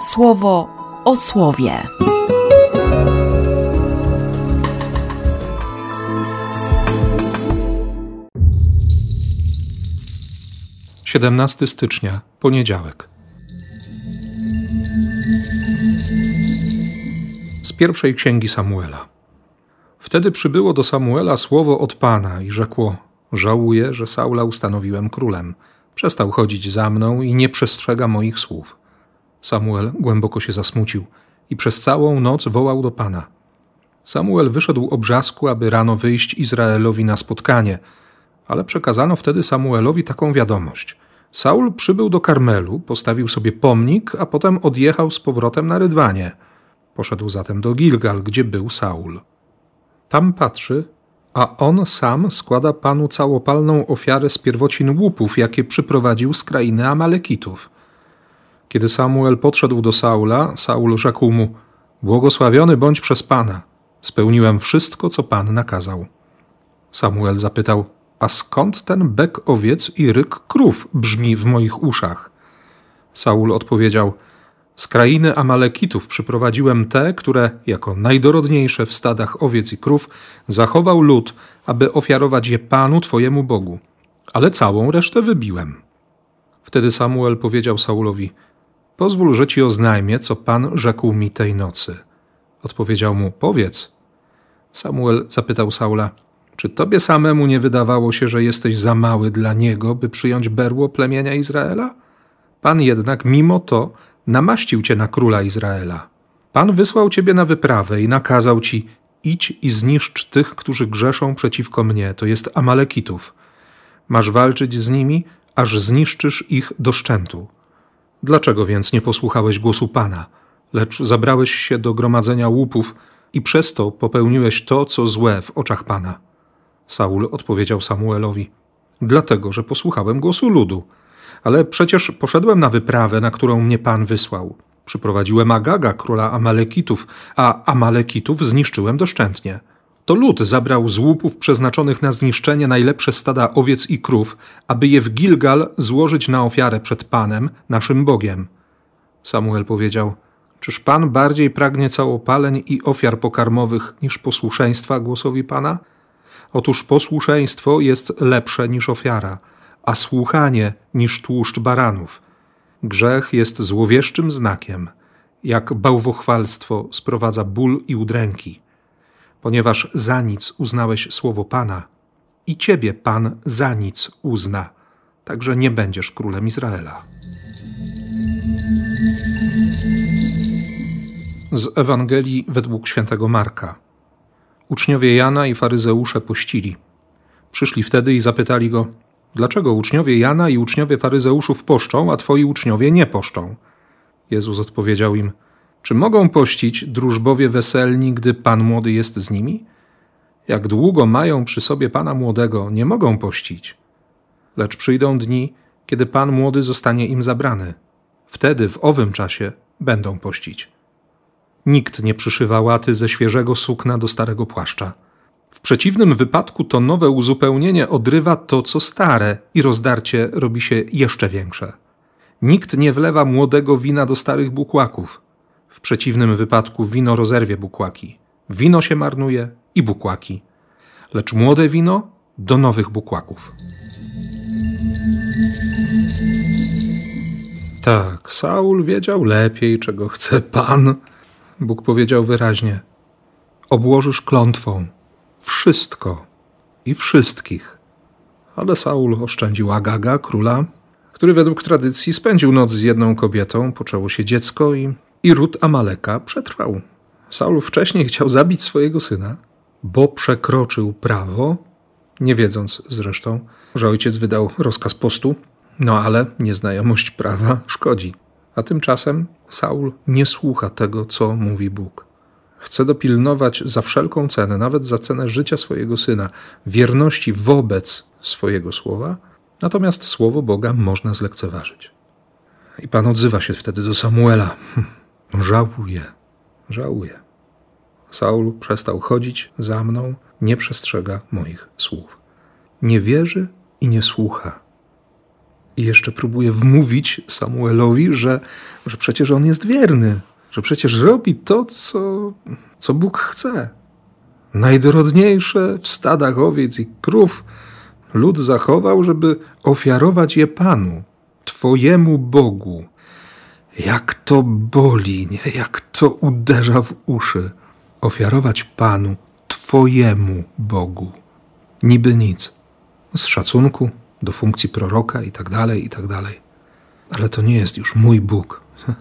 słowo o słowie. Siedemnasty stycznia, poniedziałek. Z pierwszej księgi Samuela. Wtedy przybyło do Samuela słowo od Pana i rzekło: Żałuję, że Saula ustanowiłem królem. Przestał chodzić za mną i nie przestrzega moich słów. Samuel głęboko się zasmucił i przez całą noc wołał do Pana. Samuel wyszedł o brzasku, aby rano wyjść Izraelowi na spotkanie, ale przekazano wtedy Samuelowi taką wiadomość. Saul przybył do Karmelu, postawił sobie pomnik, a potem odjechał z powrotem na Rydwanie. Poszedł zatem do Gilgal, gdzie był Saul. Tam patrzy, a on sam składa panu całopalną ofiarę z pierwocin łupów, jakie przyprowadził z krainy Amalekitów. Kiedy Samuel podszedł do Saula, Saul rzekł mu: Błogosławiony bądź przez Pana. Spełniłem wszystko, co Pan nakazał. Samuel zapytał: A skąd ten bek owiec i ryk krów brzmi w moich uszach? Saul odpowiedział: Z krainy Amalekitów przyprowadziłem te, które, jako najdorodniejsze w stadach owiec i krów, zachował lud, aby ofiarować je Panu Twojemu Bogu. Ale całą resztę wybiłem. Wtedy Samuel powiedział Saulowi: Pozwól, że ci oznajmię, co Pan rzekł mi tej nocy. Odpowiedział mu: Powiedz. Samuel zapytał Saula: Czy tobie samemu nie wydawało się, że jesteś za mały dla niego, by przyjąć berło plemienia Izraela? Pan jednak mimo to namaścił cię na króla Izraela. Pan wysłał ciebie na wyprawę i nakazał ci: idź i zniszcz tych, którzy grzeszą przeciwko mnie, to jest Amalekitów. Masz walczyć z nimi, aż zniszczysz ich do szczętu. Dlaczego więc nie posłuchałeś głosu Pana, lecz zabrałeś się do gromadzenia łupów i przez to popełniłeś to, co złe w oczach Pana? Saul odpowiedział Samuelowi: Dlatego, że posłuchałem głosu ludu. Ale przecież poszedłem na wyprawę, na którą mnie Pan wysłał. Przyprowadziłem Agaga, króla Amalekitów, a Amalekitów zniszczyłem doszczętnie. To lud zabrał z łupów przeznaczonych na zniszczenie najlepsze stada owiec i krów, aby je w Gilgal złożyć na ofiarę przed Panem, naszym Bogiem. Samuel powiedział: Czyż Pan bardziej pragnie całopaleń i ofiar pokarmowych niż posłuszeństwa głosowi Pana? Otóż posłuszeństwo jest lepsze niż ofiara, a słuchanie niż tłuszcz baranów. Grzech jest złowieszczym znakiem, jak bałwochwalstwo sprowadza ból i udręki ponieważ za nic uznałeś słowo Pana i ciebie Pan za nic uzna, także nie będziesz królem Izraela. Z Ewangelii według świętego Marka. Uczniowie Jana i faryzeusze pościli. Przyszli wtedy i zapytali go: Dlaczego uczniowie Jana i uczniowie faryzeuszów poszczą, a twoi uczniowie nie poszczą? Jezus odpowiedział im: czy mogą pościć drużbowie weselni, gdy pan młody jest z nimi? Jak długo mają przy sobie pana młodego, nie mogą pościć. Lecz przyjdą dni, kiedy pan młody zostanie im zabrany. Wtedy, w owym czasie, będą pościć. Nikt nie przyszywa łaty ze świeżego sukna do starego płaszcza. W przeciwnym wypadku to nowe uzupełnienie odrywa to, co stare, i rozdarcie robi się jeszcze większe. Nikt nie wlewa młodego wina do starych bukłaków w przeciwnym wypadku wino rozerwie bukłaki. Wino się marnuje i bukłaki. Lecz młode wino do nowych bukłaków. Tak, Saul wiedział lepiej, czego chce Pan. Bóg powiedział wyraźnie: Obłożysz klątwą wszystko i wszystkich. Ale Saul oszczędził Agaga, króla, który według tradycji spędził noc z jedną kobietą, poczęło się dziecko i i ród Amaleka przetrwał. Saul wcześniej chciał zabić swojego syna, bo przekroczył prawo, nie wiedząc zresztą, że ojciec wydał rozkaz postu, no ale nieznajomość prawa szkodzi. A tymczasem Saul nie słucha tego, co mówi Bóg. Chce dopilnować za wszelką cenę, nawet za cenę życia swojego syna, wierności wobec swojego słowa, natomiast słowo Boga można zlekceważyć. I Pan odzywa się wtedy do Samuela. Żałuję, żałuję. Saul przestał chodzić za mną, nie przestrzega moich słów. Nie wierzy i nie słucha. I jeszcze próbuje wmówić Samuelowi, że, że przecież on jest wierny, że przecież robi to, co, co Bóg chce. Najdorodniejsze w stadach owiec i krów lud zachował, żeby ofiarować je Panu, Twojemu Bogu. Jak to boli, nie? jak to uderza w uszy. Ofiarować Panu, Twojemu Bogu. Niby nic. Z szacunku do funkcji proroka i tak dalej, i tak dalej. Ale to nie jest już mój Bóg.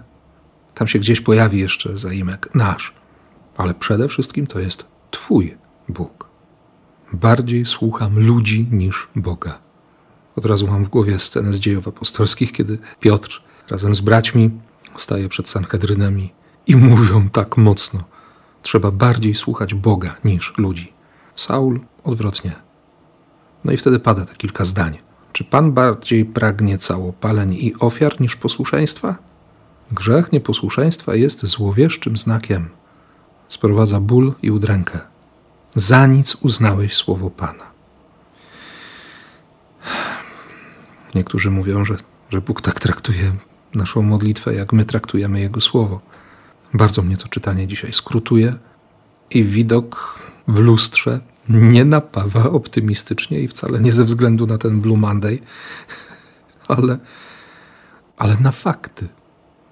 Tam się gdzieś pojawi jeszcze zaimek nasz. Ale przede wszystkim to jest Twój Bóg. Bardziej słucham ludzi niż Boga. Od razu mam w głowie scenę z dziejów apostolskich, kiedy Piotr razem z braćmi staje przed Sanhedrynem i, i mówią tak mocno: Trzeba bardziej słuchać Boga niż ludzi. Saul odwrotnie. No i wtedy pada te kilka zdań. Czy Pan bardziej pragnie całopaleń i ofiar niż posłuszeństwa? Grzech nieposłuszeństwa jest złowieszczym znakiem. Sprowadza ból i udrękę. Za nic uznałeś słowo Pana. Niektórzy mówią, że, że Bóg tak traktuje naszą modlitwę, jak my traktujemy Jego słowo. Bardzo mnie to czytanie dzisiaj skrutuje i widok w lustrze nie napawa optymistycznie i wcale nie ze względu na ten Blue Monday, ale, ale na fakty.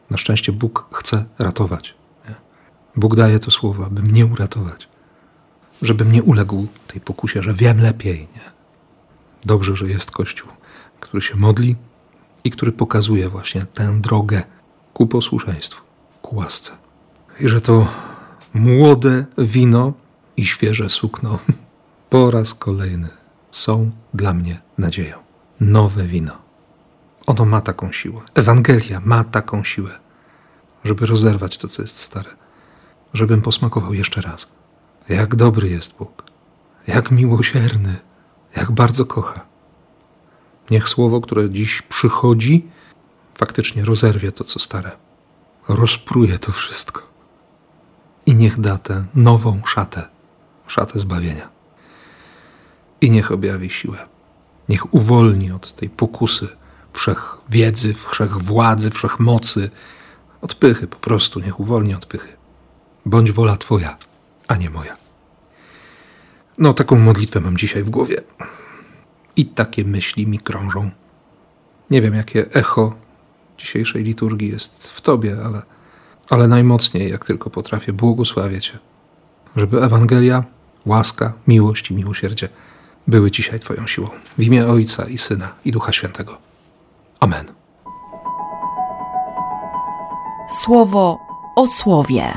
Na szczęście Bóg chce ratować. Bóg daje to słowo, aby mnie uratować. Żebym nie uległ tej pokusie, że wiem lepiej. Nie? Dobrze, że jest Kościół, który się modli i który pokazuje właśnie tę drogę ku posłuszeństwu, ku łasce. I że to młode wino i świeże sukno po raz kolejny są dla mnie nadzieją. Nowe wino. Ono ma taką siłę. Ewangelia ma taką siłę, żeby rozerwać to, co jest stare. Żebym posmakował jeszcze raz. Jak dobry jest Bóg. Jak miłosierny. Jak bardzo kocha. Niech słowo, które dziś przychodzi, faktycznie rozerwie to, co stare. Rozpruje to wszystko. I niech da tę nową szatę, szatę zbawienia. I niech objawi siłę. Niech uwolni od tej pokusy wszechwiedzy, wszechwładzy, wszechmocy, od pychy po prostu, niech uwolni od pychy. Bądź wola Twoja, a nie moja. No, taką modlitwę mam dzisiaj w głowie. I takie myśli mi krążą. Nie wiem, jakie echo dzisiejszej liturgii jest w Tobie, ale, ale najmocniej, jak tylko potrafię, błogosławię Cię, żeby Ewangelia, łaska, miłość i miłosierdzie były dzisiaj Twoją siłą. W imię Ojca i Syna i Ducha Świętego. Amen. Słowo o słowie.